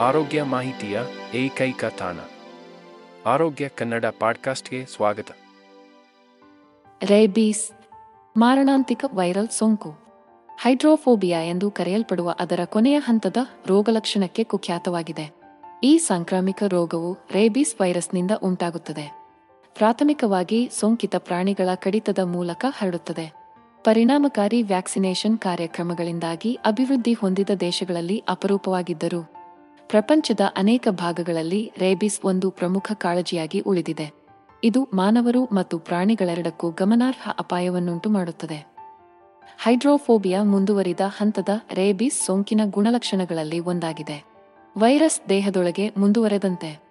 ಆರೋಗ್ಯ ಮಾಹಿತಿಯ ಏಕೈಕ ತಾಣ. ಆರೋಗ್ಯ ಕನ್ನಡ ಪಾಡ್ಕಾಸ್ಟ್ಗೆ ಸ್ವಾಗತ. ರೇಬೀಸ್, ಮಾರಣಾಂತಿಕ ವೈರಲ್ ಸೋಂಕು. ಹೈಡ್ರೋಫೋಬಿಯಾ ಎಂದು ಕರೆಯಲ್ಪಡುವ ಅದರ ಕೊನೆಯ ಹಂತದ ರೋಗಲಕ್ಷಣಕ್ಕೆ ಕುಖ್ಯಾತವಾಗಿದೆ. ಈ ಸಾಂಕ್ರಾಮಿಕ ರೋಗವು ರೇಬೀಸ್ ವೈರಸ್ನಿಂದ ಉಂಟಾಗುತ್ತದೆ. ಪ್ರಾಥಮಿಕವಾಗಿ ಸೋಂಕಿತ ಪ್ರಾಣಿಗಳ ಕಡಿತದ ಮೂಲಕ ಹರಡುತ್ತದೆ. ಪರಿಣಾಮಕಾರಿ ವ್ಯಾಕ್ಸಿನೇಷನ್ ಕಾರ್ಯಕ್ರಮಗಳಿಂದಾಗಿ ಅಭಿವೃದ್ಧಿ ಹೊಂದಿದ ದೇಶಗಳಲ್ಲಿ ಅಪರೂಪವಾಗಿದ್ದರು ಪ್ರಪಂಚದ ಅನೇಕ ಭಾಗಗಳಲ್ಲಿ ರೇಬಿಸ್ ಒಂದು ಪ್ರಮುಖ ಕಾಳಜಿಯಾಗಿ ಉಳಿದಿದೆ. ಇದು ಮಾನವರು ಮತ್ತು ಪ್ರಾಣಿಗಳೆರಡಕ್ಕೂ ಗಮನಾರ್ಹ ಅಪಾಯವನ್ನುಂಟು ಮಾಡುತ್ತದೆ. ಹೈಡ್ರೋಫೋಬಿಯಾ ಮುಂದುವರಿದ ಹಂತದ ರೇಬಿಸ್ ಸೋಂಕಿನ ಗುಣಲಕ್ಷಣಗಳಲ್ಲಿ ಒಂದಾಗಿದೆ. ವೈರಸ್ ದೇಹದೊಳಗೆ ಮುಂದುವರೆದಂತೆ.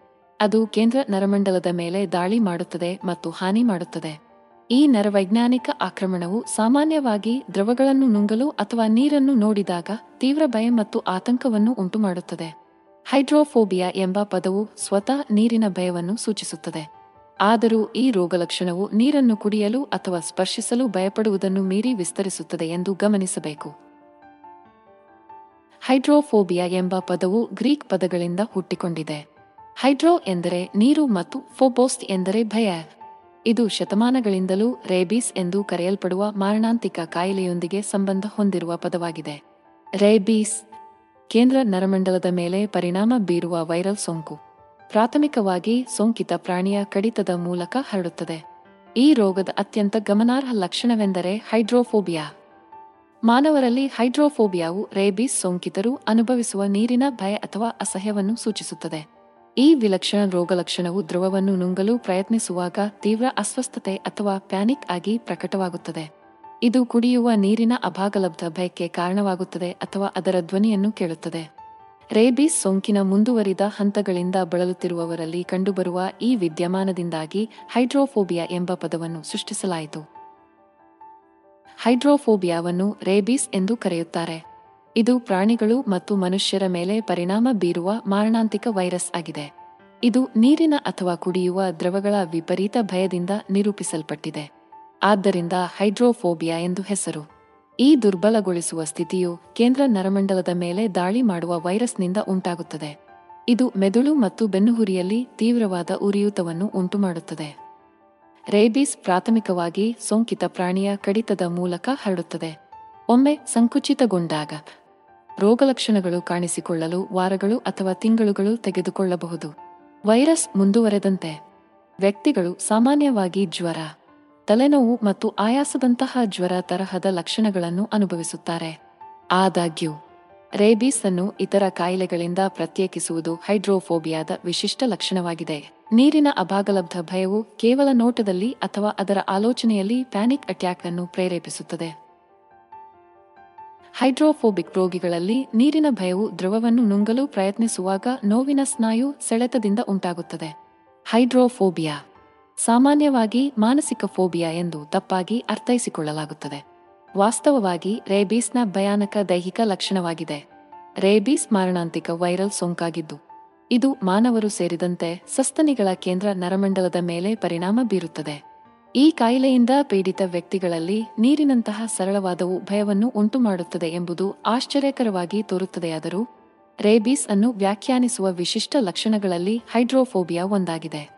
ಅದು ಕೇಂದ್ರ ನರಮಂಡಲದ ಮೇಲೆ ದಾಳಿ ಮಾಡುತ್ತದೆ ಮತ್ತು ಹಾನಿ ಮಾಡುತ್ತದೆ. ಈ ನರವೈಜ್ಞಾನಿಕ ಆಕ್ರಮಣವು ಸಾಮಾನ್ಯವಾಗಿ ದ್ರವಗಳನ್ನು ನುಂಗಲು ಅಥವಾ ನೀರನ್ನು ನೋಡಿದಾಗ ತೀವ್ರ ಭಯ ಮತ್ತು ಆತಂಕವನ್ನು ಉಂಟುಮಾಡುತ್ತದೆ. ಹೈಡ್ರೋಫೋಬಿಯಾ ಎಂಬ ಪದವು ಸ್ವತಃ ನೀರಿನ ಭಯವನ್ನು ಸೂಚಿಸುತ್ತದೆ. ಆದರೂ ಈ ರೋಗಲಕ್ಷಣವು ನೀರನ್ನು ಕುಡಿಯಲು ಅಥವಾ ಸ್ಪರ್ಶಿಸಲು ಭಯಪಡುವುದನ್ನು ಮೀರಿ ವಿಸ್ತರಿಸುತ್ತದೆ ಎಂದು ಗಮನಿಸಬೇಕು. ಹೈಡ್ರೋಫೋಬಿಯಾ ಎಂಬ ಪದವು ಗ್ರೀಕ್ ಪದಗಳಿಂದ ಹುಟ್ಟಿಕೊಂಡಿದೆ. ಹೈಡ್ರೋ ಎಂದರೆ ನೀರು ಮತ್ತು ಫೋಬೋಸ್ಟ್ ಎಂದರೆ ಭಯ. ಇದು ಶತಮಾನಗಳಿಂದಲೂ ರೇಬೀಸ್ ಎಂದು ಕರೆಯಲ್ಪಡುವ ಮಾರಣಾಂತಿಕ ಕಾಯಿಲೆಯೊಂದಿಗೆ ಸಂಬಂಧ ಹೊಂದಿರುವ ಪದವಾಗಿದೆ. ರೇಬೀಸ್ ಕೇಂದ್ರ ನರಮಂಡಲದ ಮೇಲೆ ಪರಿಣಾಮ ಬೀರುವ ವೈರಲ್ ಸೋಂಕು. ಪ್ರಾಥಮಿಕವಾಗಿ ಸೋಂಕಿತ ಪ್ರಾಣಿಯ ಕಡಿತದ ಮೂಲಕ ಹರಡುತ್ತದೆ. ಈ ರೋಗದ ಅತ್ಯಂತ ಗಮನಾರ್ಹ ಲಕ್ಷಣವೆಂದರೆ ಹೈಡ್ರೋಫೋಬಿಯಾ. ಮಾನವರಲ್ಲಿ ಹೈಡ್ರೋಫೋಬಿಯಾವು ರೇಬೀಸ್ ಸೋಂಕಿತರು ಅನುಭವಿಸುವ ನೀರಿನ ಭಯ ಅಥವಾ ಅಸಹ್ಯವನ್ನು ಸೂಚಿಸುತ್ತದೆ. ಈ ವಿಲಕ್ಷಣ ರೋಗಲಕ್ಷಣವು ದ್ರವವನ್ನು ನುಂಗಲು ಪ್ರಯತ್ನಿಸುವಾಗ ತೀವ್ರ ಅಸ್ವಸ್ಥತೆ ಅಥವಾ ಪ್ಯಾನಿಕ್ ಆಗಿ ಪ್ರಕಟವಾಗುತ್ತದೆ. ಇದು ಕುಡಿಯುವ ನೀರಿನ ಅಭಾಗಲಬ್ಧ ಭಯಕ್ಕೆ ಕಾರಣವಾಗುತ್ತದೆ ಅಥವಾ ಅದರ ಧ್ವನಿಯನ್ನು ಕೇಳುತ್ತದೆ. ರೇಬೀಸ್ ಸೋಂಕಿನ ಮುಂದುವರಿದ ಹಂತಗಳಿಂದ ಬಳಲುತ್ತಿರುವವರಲ್ಲಿ ಕಂಡುಬರುವ ಈ ವಿದ್ಯಮಾನದಿಂದಾಗಿ ಹೈಡ್ರೋಫೋಬಿಯಾ ಎಂಬ ಪದವನ್ನು ಸೃಷ್ಟಿಸಲಾಯಿತು. ಹೈಡ್ರೋಫೋಬಿಯಾವನ್ನು ರೇಬೀಸ್ ಎಂದು ಕರೆಯುತ್ತಾರೆ. ಇದು ಪ್ರಾಣಿಗಳು ಮತ್ತು ಮನುಷ್ಯರ ಮೇಲೆ ಪರಿಣಾಮ ಬೀರುವ ಮಾರಣಾಂತಿಕ ವೈರಸ್ ಆಗಿದೆ. ಇದು ನೀರಿನ ಅಥವಾ ಕುಡಿಯುವ ದ್ರವಗಳ ವಿಪರೀತ ಭಯದಿಂದ ನಿರೂಪಿಸಲ್ಪಟ್ಟಿದೆ. ಆದ್ದರಿಂದ ಹೈಡ್ರೋಫೋಬಿಯಾ ಎಂದು ಹೆಸರು. ಈ ದುರ್ಬಲಗೊಳಿಸುವ ಸ್ಥಿತಿಯು ಕೇಂದ್ರ ನರಮಂಡಲದ ಮೇಲೆ ದಾಳಿ ಮಾಡುವ ವೈರಸ್ನಿಂದ ಉಂಟಾಗುತ್ತದೆ. ಇದು ಮೆದುಳು ಮತ್ತು ಬೆನ್ನುಹುರಿಯಲ್ಲಿ ತೀವ್ರವಾದ ಉರಿಯೂತವನ್ನು ಉಂಟುಮಾಡುತ್ತದೆ. ರೇಬೀಸ್ ಪ್ರಾಥಮಿಕವಾಗಿ ಸೋಂಕಿತ ಪ್ರಾಣಿಯ ಕಡಿತದ ಮೂಲಕ ಹರಡುತ್ತದೆ. ಒಮ್ಮೆ ಸಂಕುಚಿತಗೊಂಡಾಗ ರೋಗಲಕ್ಷಣಗಳು ಕಾಣಿಸಿಕೊಳ್ಳಲು ವಾರಗಳು ಅಥವಾ ತಿಂಗಳುಗಳು ತೆಗೆದುಕೊಳ್ಳಬಹುದು. ವೈರಸ್ ಮುಂದುವರೆದಂತೆ ವ್ಯಕ್ತಿಗಳು ಸಾಮಾನ್ಯವಾಗಿ ಜ್ವರ ತಲೆನೋವು ಮತ್ತು ಆಯಾಸದಂತಹ ಜ್ವರ ತರಹದ ಲಕ್ಷಣಗಳನ್ನು ಅನುಭವಿಸುತ್ತಾರೆ. ಆದಾಗ್ಯೂ, ರೇಬೀಸ್ ಅನ್ನು ಇತರ ಕಾಯಿಲೆಗಳಿಂದ ಪ್ರತ್ಯೇಕಿಸುವುದು ಹೈಡ್ರೋಫೋಬಿಯಾದ ವಿಶಿಷ್ಟ ಲಕ್ಷಣವಾಗಿದೆ. ನೀರಿನ ಅಭಾಗಲಬ್ಧ ಭಯವು ಕೇವಲ ನೋಟದಲ್ಲಿ ಅಥವಾ ಅದರ ಆಲೋಚನೆಯಲ್ಲಿ ಪ್ಯಾನಿಕ್ ಅಟ್ಯಾಕ್ ಅನ್ನು ಪ್ರೇರೇಪಿಸುತ್ತದೆ. ಹೈಡ್ರೋಫೋಬಿಕ್ ರೋಗಿಗಳಲ್ಲಿ ನೀರಿನ ಭಯವು ದ್ರವವನ್ನು ನುಂಗಲು ಪ್ರಯತ್ನಿಸುವಾಗ ನೋವಿನ ಸ್ನಾಯು ಸೆಳೆತದಿಂದ ಉಂಟಾಗುತ್ತದೆ. ಹೈಡ್ರೋಫೋಬಿಯಾ ಸಾಮಾನ್ಯವಾಗಿ ಮಾನಸಿಕ ಫೋಬಿಯಾ ಎಂದು ತಪ್ಪಾಗಿ ಅರ್ಥೈಸಿಕೊಳ್ಳಲಾಗುತ್ತದೆ. ವಾಸ್ತವವಾಗಿ ರೇಬೀಸ್ನ ಭಯಾನಕ ದೈಹಿಕ ಲಕ್ಷಣವಾಗಿದೆ. ರೇಬೀಸ್ ಮಾರಣಾಂತಿಕ ವೈರಲ್ ಸೋಂಕಾಗಿದ್ದು, ಇದು ಮಾನವರು ಸೇರಿದಂತೆ ಸಸ್ತನಿಗಳ ಕೇಂದ್ರ ನರಮಂಡಲದ ಮೇಲೆ ಪರಿಣಾಮ ಬೀರುತ್ತದೆ. ಈ ಕಾಯಿಲೆಯಿಂದ ಪೀಡಿತ ವ್ಯಕ್ತಿಗಳಲ್ಲಿ ನೀರಿನಂತಹ ಸರಳವಾದವು ಭಯವನ್ನು ಉಂಟುಮಾಡುತ್ತದೆ ಎಂಬುದು ಆಶ್ಚರ್ಯಕರವಾಗಿ ತೋರುತ್ತದೆಯಾದರೂ, ರೇಬೀಸ್ ಅನ್ನು ವ್ಯಾಖ್ಯಾನಿಸುವ ವಿಶಿಷ್ಟ ಲಕ್ಷಣಗಳಲ್ಲಿ ಹೈಡ್ರೋಫೋಬಿಯಾ ಒಂದಾಗಿದೆ.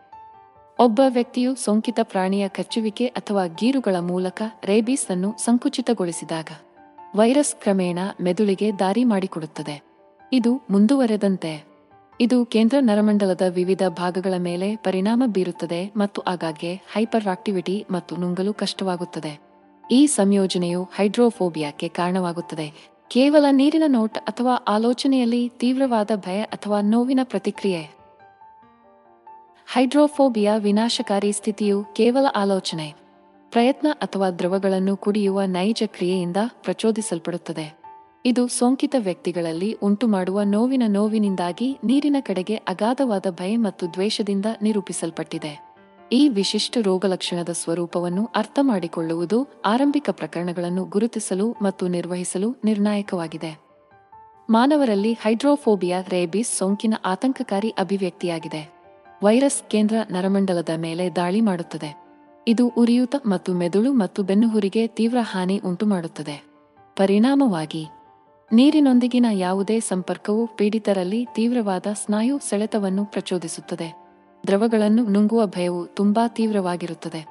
ಒಬ್ಬ ವ್ಯಕ್ತಿಯು ಸೋಂಕಿತ ಪ್ರಾಣಿಯ ಕಚ್ಚುವಿಕೆ ಅಥವಾ ಗೀರುಗಳ ಮೂಲಕ ರೇಬೀಸ್ ಅನ್ನು ಸಂಕುಚಿತಗೊಳಿಸಿದಾಗ ವೈರಸ್ ಕ್ರಮೇಣ ಮೆದುಳಿಗೆ ದಾರಿ ಮಾಡಿಕೊಡುತ್ತದೆ. ಇದು ಮುಂದುವರೆದಂತೆ, ಇದು ಕೇಂದ್ರ ನರಮಂಡಲದ ವಿವಿಧ ಭಾಗಗಳ ಮೇಲೆ ಪರಿಣಾಮ ಬೀರುತ್ತದೆ ಮತ್ತು ಆಗಾಗ್ಗೆ ಹೈಪರ್ ಆಕ್ಟಿವಿಟಿ ಮತ್ತು ನುಂಗಲು ಕಷ್ಟವಾಗುತ್ತದೆ. ಈ ಸಂಯೋಜನೆಯು ಹೈಡ್ರೋಫೋಬಿಯಾಕ್ಕೆ ಕಾರಣವಾಗುತ್ತದೆ. ಕೇವಲ ನೀರಿನ ನೋಟ ಅಥವಾ ಆಲೋಚನೆಯಲ್ಲಿ ತೀವ್ರವಾದ ಭಯ ಅಥವಾ ನೋವಿನ ಪ್ರತಿಕ್ರಿಯೆ. ಹೈಡ್ರೋಫೋಬಿಯಾ ವಿನಾಶಕಾರಿ ಸ್ಥಿತಿಯು ಕೇವಲ ಆಲೋಚನೆ, ಪ್ರಯತ್ನ ಅಥವಾ ದ್ರವಗಳನ್ನು ಕುಡಿಯುವ ನೈಜ ಕ್ರಿಯೆಯಿಂದ ಪ್ರಚೋದಿಸಲ್ಪಡುತ್ತದೆ. ಇದು ಸೋಂಕಿತ ವ್ಯಕ್ತಿಗಳಲ್ಲಿ ಉಂಟುಮಾಡುವ ನೋವಿನ ನೋವಿನಿಂದಾಗಿ ನೀರಿನ ಕಡೆಗೆ ಅಗಾಧವಾದ ಭಯ ಮತ್ತು ದ್ವೇಷದಿಂದ ನಿರೂಪಿಸಲ್ಪಟ್ಟಿದೆ. ಈ ವಿಶಿಷ್ಟ ರೋಗಲಕ್ಷಣದ ಸ್ವರೂಪವನ್ನು ಅರ್ಥ ಮಾಡಿಕೊಳ್ಳುವುದು ಆರಂಭಿಕ ಪ್ರಕರಣಗಳನ್ನು ಗುರುತಿಸಲು ಮತ್ತು ನಿರ್ವಹಿಸಲು ನಿರ್ಣಾಯಕವಾಗಿದೆ. ಮಾನವರಲ್ಲಿ ಹೈಡ್ರೋಫೋಬಿಯಾ ರೇಬಿಸ್ ಸೋಂಕಿನ ಆತಂಕಕಾರಿ ಅಭಿವ್ಯಕ್ತಿಯಾಗಿದೆ. ವೈರಸ್ ಕೇಂದ್ರ ನರಮಂಡಲದ ಮೇಲೆ ದಾಳಿ ಮಾಡುತ್ತದೆ. ಇದು ಉರಿಯೂತ ಮತ್ತು ಮೆದುಳು ಮತ್ತು ಬೆನ್ನುಹುರಿಗೆ ತೀವ್ರ ಹಾನಿ ಉಂಟುಮಾಡುತ್ತದೆ. ಪರಿಣಾಮವಾಗಿ, ನೀರಿನೊಂದಿಗಿನ ಯಾವುದೇ ಸಂಪರ್ಕವು ಪೀಡಿತರಲ್ಲಿ ತೀವ್ರವಾದ ಸ್ನಾಯು ಸೆಳೆತವನ್ನು ಪ್ರಚೋದಿಸುತ್ತದೆ. ದ್ರವಗಳನ್ನು ನುಂಗುವ ಭಯವು ತುಂಬಾ ತೀವ್ರವಾಗಿರುತ್ತದೆ.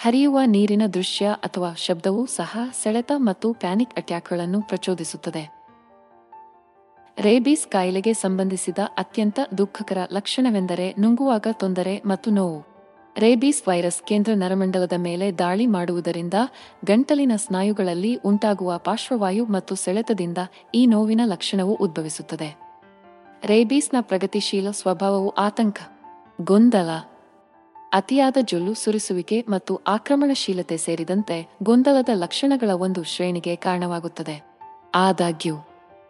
ಹರಿಯುವ ನೀರಿನ ದೃಶ್ಯ ಅಥವಾ ಶಬ್ದವೂ ಸಹ ಸೆಳೆತ ಮತ್ತು ಪ್ಯಾನಿಕ್ ಅಟ್ಯಾಕ್ಗಳನ್ನು ಪ್ರಚೋದಿಸುತ್ತದೆ. ರೇಬೀಸ್ ಕಾಯಿಲೆಗೆ ಸಂಬಂಧಿಸಿದ ಅತ್ಯಂತ ದುಃಖಕರ ಲಕ್ಷಣವೆಂದರೆ ನುಂಗುವಾಗ ತೊಂದರೆ ಮತ್ತು ನೋವು. ರೇಬೀಸ್ ವೈರಸ್ ಕೇಂದ್ರ ನರಮಂಡಲದ ಮೇಲೆ ದಾಳಿ ಮಾಡುವುದರಿಂದ ಗಂಟಲಿನ ಸ್ನಾಯುಗಳಲ್ಲಿ ಉಂಟಾಗುವ ಪಾರ್ಶ್ವವಾಯು ಮತ್ತು ಸೆಳೆತದಿಂದ ಈ ನೋವಿನ ಲಕ್ಷಣವು ಉದ್ಭವಿಸುತ್ತದೆ. ರೇಬೀಸ್ನ ಪ್ರಗತಿಶೀಲ ಸ್ವಭಾವವು ಆತಂಕ, ಗೊಂದಲ, ಅತಿಯಾದ ಜೊಲ್ಲು ಸುರಿಸುವಿಕೆ ಮತ್ತು ಆಕ್ರಮಣಶೀಲತೆ ಸೇರಿದಂತೆ ಗೊಂದಲದ ಲಕ್ಷಣಗಳ ಒಂದು ಶ್ರೇಣಿಗೆ ಕಾರಣವಾಗುತ್ತದೆ. ಆದಾಗ್ಯೂ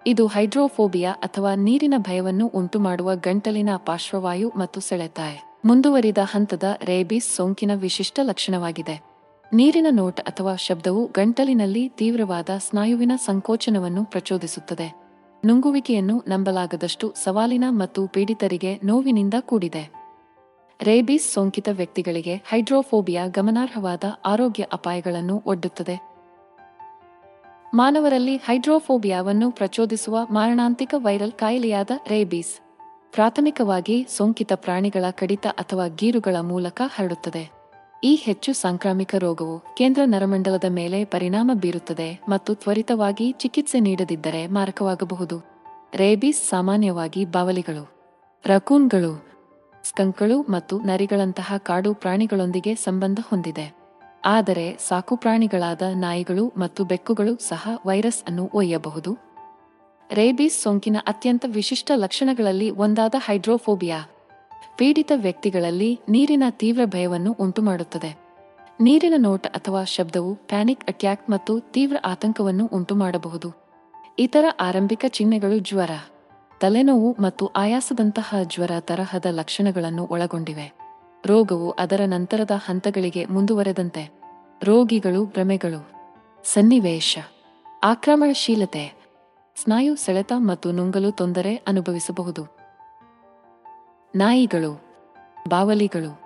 ಇದು ಹೈಡ್ರೋಫೋಬಿಯಾ ಅಥವಾ ನೀರಿನ ಭಯವನ್ನು ಉಂಟುಮಾಡುವ ಗಂಟಲಿನ ಪಾರ್ಶ್ವವಾಯು ಮತ್ತು ಸೆಳೆತ ಮುಂದುವರಿದ ಹಂತದ ರೇಬಿಸ್ ಸೋಂಕಿನ ವಿಶಿಷ್ಟ ಲಕ್ಷಣವಾಗಿದೆ. ನೀರಿನ ನೋಟ ಅಥವಾ ಶಬ್ದವು ಗಂಟಲಿನಲ್ಲಿ ತೀವ್ರವಾದ ಸ್ನಾಯುವಿನ ಸಂಕೋಚನವನ್ನು ಪ್ರಚೋದಿಸುತ್ತದೆ. ನುಂಗುವಿಕೆಯನ್ನು ನಂಬಲಾಗದಷ್ಟು ಸವಾಲಿನ ಮತ್ತು ಪೀಡಿತರಿಗೆ ನೋವಿನಿಂದ ಕೂಡಿದೆ. ರೇಬಿಸ್ ಸೋಂಕಿತ ವ್ಯಕ್ತಿಗಳಿಗೆ ಹೈಡ್ರೋಫೋಬಿಯಾ ಗಮನಾರ್ಹವಾದ ಆರೋಗ್ಯ ಅಪಾಯಗಳನ್ನು ಒಡ್ಡುತ್ತದೆ. ಮಾನವರಲ್ಲಿ ಹೈಡ್ರೋಫೋಬಿಯಾವನ್ನು ಪ್ರಚೋದಿಸುವ ಮಾರಣಾಂತಿಕ ವೈರಲ್ ಕಾಯಿಲೆಯಾದ ರೇಬೀಸ್, ಪ್ರಾಥಮಿಕವಾಗಿ ಸೋಂಕಿತ ಪ್ರಾಣಿಗಳ ಕಡಿತ ಅಥವಾ ಗೀರುಗಳ ಮೂಲಕ ಹರಡುತ್ತದೆ. ಈ ಹೆಚ್ಚು ಸಾಂಕ್ರಾಮಿಕ ರೋಗವು ಕೇಂದ್ರ ನರಮಂಡಲದ ಮೇಲೆ ಪರಿಣಾಮ ಬೀರುತ್ತದೆ ಮತ್ತು ತ್ವರಿತವಾಗಿ ಚಿಕಿತ್ಸೆ ನೀಡದಿದ್ದರೆ ಮಾರಕವಾಗಬಹುದು. ರೇಬೀಸ್ ಸಾಮಾನ್ಯವಾಗಿ ಬಾವಲಿಗಳು, ರಕೂನ್ಗಳು ಸ್ಕಂಕ್ಗಳು ಮತ್ತು ನರಿಗಳಂತಹ ಕಾಡು ಪ್ರಾಣಿಗಳೊಂದಿಗೆ ಸಂಬಂಧ ಹೊಂದಿದೆ. ಆದರೆ ಸಾಕುಪ್ರಾಣಿಗಳಾದ ನಾಯಿಗಳು ಮತ್ತು ಬೆಕ್ಕುಗಳು ಸಹ ವೈರಸ್ ಅನ್ನು ಒಯ್ಯಬಹುದು. ರೇಬೀಸ್ ಸೋಂಕಿನ ಅತ್ಯಂತ ವಿಶಿಷ್ಟ ಲಕ್ಷಣಗಳಲ್ಲಿ ಒಂದಾದ ಹೈಡ್ರೋಫೋಬಿಯಾ. ಪೀಡಿತ ವ್ಯಕ್ತಿಗಳಲ್ಲಿ ನೀರಿನ ತೀವ್ರ ಭಯವನ್ನು ಉಂಟುಮಾಡುತ್ತದೆ. ನೀರಿನ ನೋಟ ಅಥವಾ ಶಬ್ದವು ಪ್ಯಾನಿಕ್ ಅಟ್ಯಾಕ್ ಮತ್ತು ತೀವ್ರ ಆತಂಕವನ್ನು ಉಂಟುಮಾಡಬಹುದು. ಇತರ ಆರಂಭಿಕ ಚಿಹ್ನೆಗಳು ಜ್ವರ, ತಲೆನೋವು ಮತ್ತು ಆಯಾಸದಂತಹ ಜ್ವರ ತರಹದ ಲಕ್ಷಣಗಳನ್ನು ಒಳಗೊಂಡಿವೆ. ರೋಗವು ಅದರ ನಂತರದ ಹಂತಗಳಿಗೆ ಮುಂದುವರೆದಂತೆ. ರೋಗಿಗಳು, ಭ್ರಮೆಗಳು. ಸನ್ನಿವೇಶ. ಆಕ್ರಮಣಶೀಲತೆ. ಸ್ನಾಯು ಸೆಳೆತ ಮತ್ತು ನುಂಗಲು ತೊಂದರೆ ಅನುಭವಿಸಬಹುದು. ನಾಯಿಗಳು. ಬಾವಲಿಗಳು.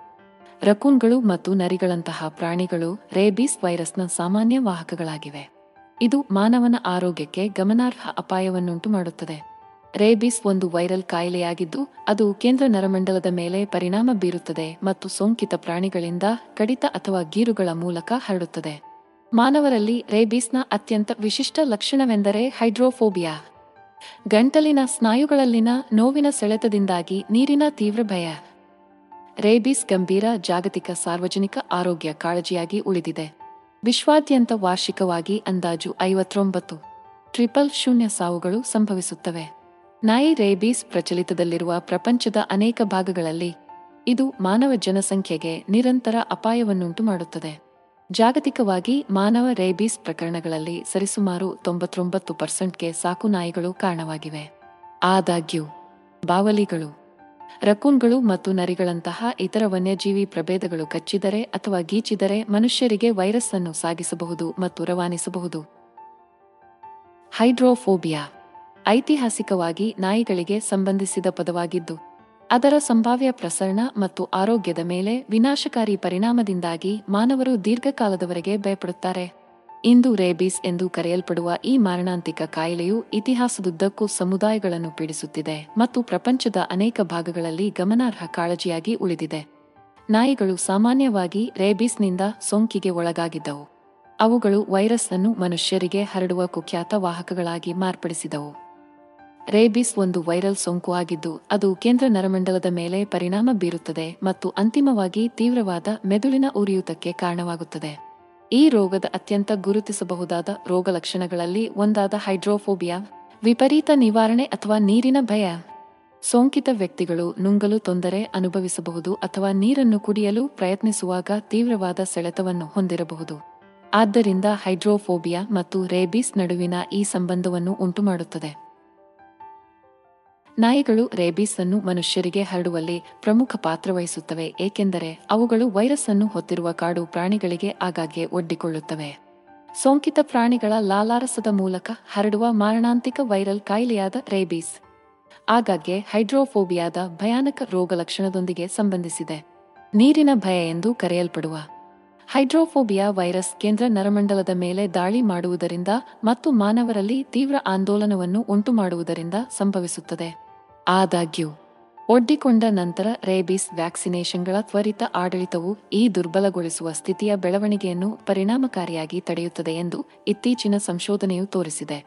ರಕೂನ್ಗಳು ಮತ್ತು ನರಿಗಳಂತಹ ಪ್ರಾಣಿಗಳು ರೇಬೀಸ್ ವೈರಸ್ನ ಸಾಮಾನ್ಯ ವಾಹಕಗಳಾಗಿವೆ. ಇದು ಮಾನವನ ಆರೋಗ್ಯಕ್ಕೆ ಗಮನಾರ್ಹ ಅಪಾಯವನ್ನುಂಟು ಮಾಡುತ್ತದೆ ರೇಬೀಸ್ ಒಂದು ವೈರಲ್ ಕಾಯಿಲೆಯಾಗಿದ್ದು, ಅದು ಕೇಂದ್ರ ನರಮಂಡಲದ ಮೇಲೆ ಪರಿಣಾಮ ಬೀರುತ್ತದೆ ಮತ್ತು ಸೋಂಕಿತ ಪ್ರಾಣಿಗಳಿಂದ ಕಡಿತ ಅಥವಾ ಗೀರುಗಳ ಮೂಲಕ ಹರಡುತ್ತದೆ. ಮಾನವರಲ್ಲಿ ರೇಬಿಸ್ನ ಅತ್ಯಂತ ವಿಶಿಷ್ಟ ಲಕ್ಷಣವೆಂದರೆ ಹೈಡ್ರೋಫೋಬಿಯಾ. ಗಂಟಲಿನ ಸ್ನಾಯುಗಳಲ್ಲಿನ ನೋವಿನ ಸೆಳೆತದಿಂದಾಗಿ ನೀರಿನ ತೀವ್ರ ಭಯ. ರೇಬಿಸ್ ಗಂಭೀರ ಜಾಗತಿಕ ಸಾರ್ವಜನಿಕ ಆರೋಗ್ಯ ಕಾಳಜಿಯಾಗಿ ಉಳಿದಿದೆ. ವಿಶ್ವಾದ್ಯಂತ ವಾರ್ಷಿಕವಾಗಿ ಅಂದಾಜು ಐವತ್ತೊಂಬತ್ತು, ಟ್ರಿಪಲ್ ಶೂನ್ಯ ಸಾವುಗಳು ಸಂಭವಿಸುತ್ತವೆ. ನಾಯಿ ರೇಬೀಸ್ ಪ್ರಚಲಿತದಲ್ಲಿರುವ ಪ್ರಪಂಚದ ಅನೇಕ ಭಾಗಗಳಲ್ಲಿ ಇದು ಮಾನವ ಜನಸಂಖ್ಯೆಗೆ ನಿರಂತರ ಅಪಾಯವನ್ನುಂಟು ಮಾಡುತ್ತದೆ. ಜಾಗತಿಕವಾಗಿ ಮಾನವ ರೇಬೀಸ್ ಪ್ರಕರಣಗಳಲ್ಲಿ ಸರಿಸುಮಾರು ತೊಂಬತ್ತೊಂಬತ್ತು ಪರ್ಸೆಂಟ್ಗೆ ಸಾಕು ನಾಯಿಗಳು ಕಾರಣವಾಗಿವೆ. ಆದಾಗ್ಯೂ, ಬಾವಲಿಗಳು, ರಕೂನ್ಗಳು ಮತ್ತು ನರಿಗಳಂತಹ ಇತರ ವನ್ಯಜೀವಿ ಪ್ರಭೇದಗಳು ಕಚ್ಚಿದರೆ ಅಥವಾ ಗೀಚಿದರೆ ಮನುಷ್ಯರಿಗೆ ವೈರಸ್ ಅನ್ನು ಸಾಗಿಸಬಹುದು ಮತ್ತು ರವಾನಿಸಬಹುದು. ಹೈಡ್ರೋಫೋಬಿಯಾ ಐತಿಹಾಸಿಕವಾಗಿ ನಾಯಿಗಳಿಗೆ ಸಂಬಂಧಿಸಿದ ಪದವಾಗಿದ್ದು, ಅದರ ಸಂಭಾವ್ಯ ಪ್ರಸರಣ ಮತ್ತು ಆರೋಗ್ಯದ ಮೇಲೆ ವಿನಾಶಕಾರಿ ಪರಿಣಾಮದಿಂದಾಗಿ ಮಾನವರು ದೀರ್ಘಕಾಲದವರೆಗೆ ಭಯಪಡುತ್ತಾರೆ. ಇಂದು ರೇಬೀಸ್ ಎಂದು ಕರೆಯಲ್ಪಡುವ ಈ ಮಾರಣಾಂತಿಕ ಕಾಯಿಲೆಯು ಇತಿಹಾಸದುದ್ದಕ್ಕೂ ಸಮುದಾಯಗಳನ್ನು ಪೀಡಿಸುತ್ತಿದೆ ಮತ್ತು ಪ್ರಪಂಚದ ಅನೇಕ ಭಾಗಗಳಲ್ಲಿ ಗಮನಾರ್ಹ ಕಾಳಜಿಯಾಗಿ ಉಳಿದಿದೆ. ನಾಯಿಗಳು ಸಾಮಾನ್ಯವಾಗಿ ರೇಬೀಸ್ನಿಂದ ಸೋಂಕಿಗೆ ಒಳಗಾಗಿದ್ದವು. ಅವುಗಳು ವೈರಸ್ ಅನ್ನು ಮನುಷ್ಯರಿಗೆ ಹರಡುವ ಕುಖ್ಯಾತ ವಾಹಕಗಳಾಗಿ ಮಾರ್ಪಡಿಸಿದವು. ರೇಬಿಸ್ ಒಂದು ವೈರಲ್ ಸೋಂಕು ಆಗಿದ್ದು, ಅದು ಕೇಂದ್ರ ನರಮಂಡಲದ ಮೇಲೆ ಪರಿಣಾಮ ಬೀರುತ್ತದೆ ಮತ್ತು ಅಂತಿಮವಾಗಿ ತೀವ್ರವಾದ ಮೆದುಳಿನ ಉರಿಯೂತಕ್ಕೆ ಕಾರಣವಾಗುತ್ತದೆ. ಈ ರೋಗದ ಅತ್ಯಂತ ಗುರುತಿಸಬಹುದಾದ ರೋಗಲಕ್ಷಣಗಳಲ್ಲಿ ಒಂದಾದ ಹೈಡ್ರೋಫೋಬಿಯಾ, ವಿಪರೀತ ನಿವಾರಣೆ ಅಥವಾ ನೀರಿನ ಭಯ. ಸೋಂಕಿತ ವ್ಯಕ್ತಿಗಳು ನುಂಗಲು ತೊಂದರೆ ಅನುಭವಿಸಬಹುದು ಅಥವಾ ನೀರನ್ನು ಕುಡಿಯಲು ಪ್ರಯತ್ನಿಸುವಾಗ ತೀವ್ರವಾದ ಸೆಳೆತವನ್ನು ಹೊಂದಿರಬಹುದು. ಆದ್ದರಿಂದ ಹೈಡ್ರೋಫೋಬಿಯಾ ಮತ್ತು ರೇಬಿಸ್ ನಡುವಿನ ಈ ಸಂಬಂಧವನ್ನು ಉಂಟುಮಾಡುತ್ತದೆ. ನಾಯಿಗಳು ರೇಬಿಸ್ ಅನ್ನು ಮನುಷ್ಯರಿಗೆ ಹರಡುವಲ್ಲಿ ಪ್ರಮುಖ ಪಾತ್ರ ವಹಿಸುತ್ತವೆ, ಏಕೆಂದರೆ ಅವುಗಳು ವೈರಸ್ ಅನ್ನು ಹೊತ್ತಿರುವ ಕಾಡು ಪ್ರಾಣಿಗಳಿಗೆ ಆಗಾಗ್ಗೆ ಒಡ್ಡಿಕೊಳ್ಳುತ್ತವೆ. ಸೋಂಕಿತ ಪ್ರಾಣಿಗಳ ಲಾಲಾರಸದ ಮೂಲಕ ಹರಡುವ ಮಾರಣಾಂತಿಕ ವೈರಲ್ ಕಾಯಿಲೆಯಾದ ರೇಬಿಸ್, ಆಗಾಗ್ಗೆ ಹೈಡ್ರೋಫೋಬಿಯಾದ ಭಯಾನಕ ರೋಗಲಕ್ಷಣದೊಂದಿಗೆ ಸಂಬಂಧಿಸಿದೆ. ನೀರಿನ ಭಯ ಎಂದು ಕರೆಯಲ್ಪಡುವ ಹೈಡ್ರೋಫೋಬಿಯಾ ವೈರಸ್ ಕೇಂದ್ರ ನರಮಂಡಲದ ಮೇಲೆ ದಾಳಿ ಮಾಡುವುದರಿಂದ ಮತ್ತು ಮಾನವರಲ್ಲಿ ತೀವ್ರ ಆಂದೋಲನವನ್ನು ಉಂಟುಮಾಡುವುದರಿಂದ ಸಂಭವಿಸುತ್ತದೆ. ಆದಾಗ್ಯೂ, ಒಡ್ಡಿಕೊಂಡ ನಂತರ ರೇಬಿಸ್ ವ್ಯಾಕ್ಸಿನೇಷನ್ಗಳ ತ್ವರಿತ ಆಡಳಿತವು ಈ ದುರ್ಬಲಗೊಳಿಸುವ ಸ್ಥಿತಿಯ ಬೆಳವಣಿಗೆಯನ್ನು ಪರಿಣಾಮಕಾರಿಯಾಗಿ ತಡೆಯುತ್ತದೆ ಎಂದು ಇತ್ತೀಚಿನ ಸಂಶೋಧನೆಯು ತೋರಿಸಿದೆ.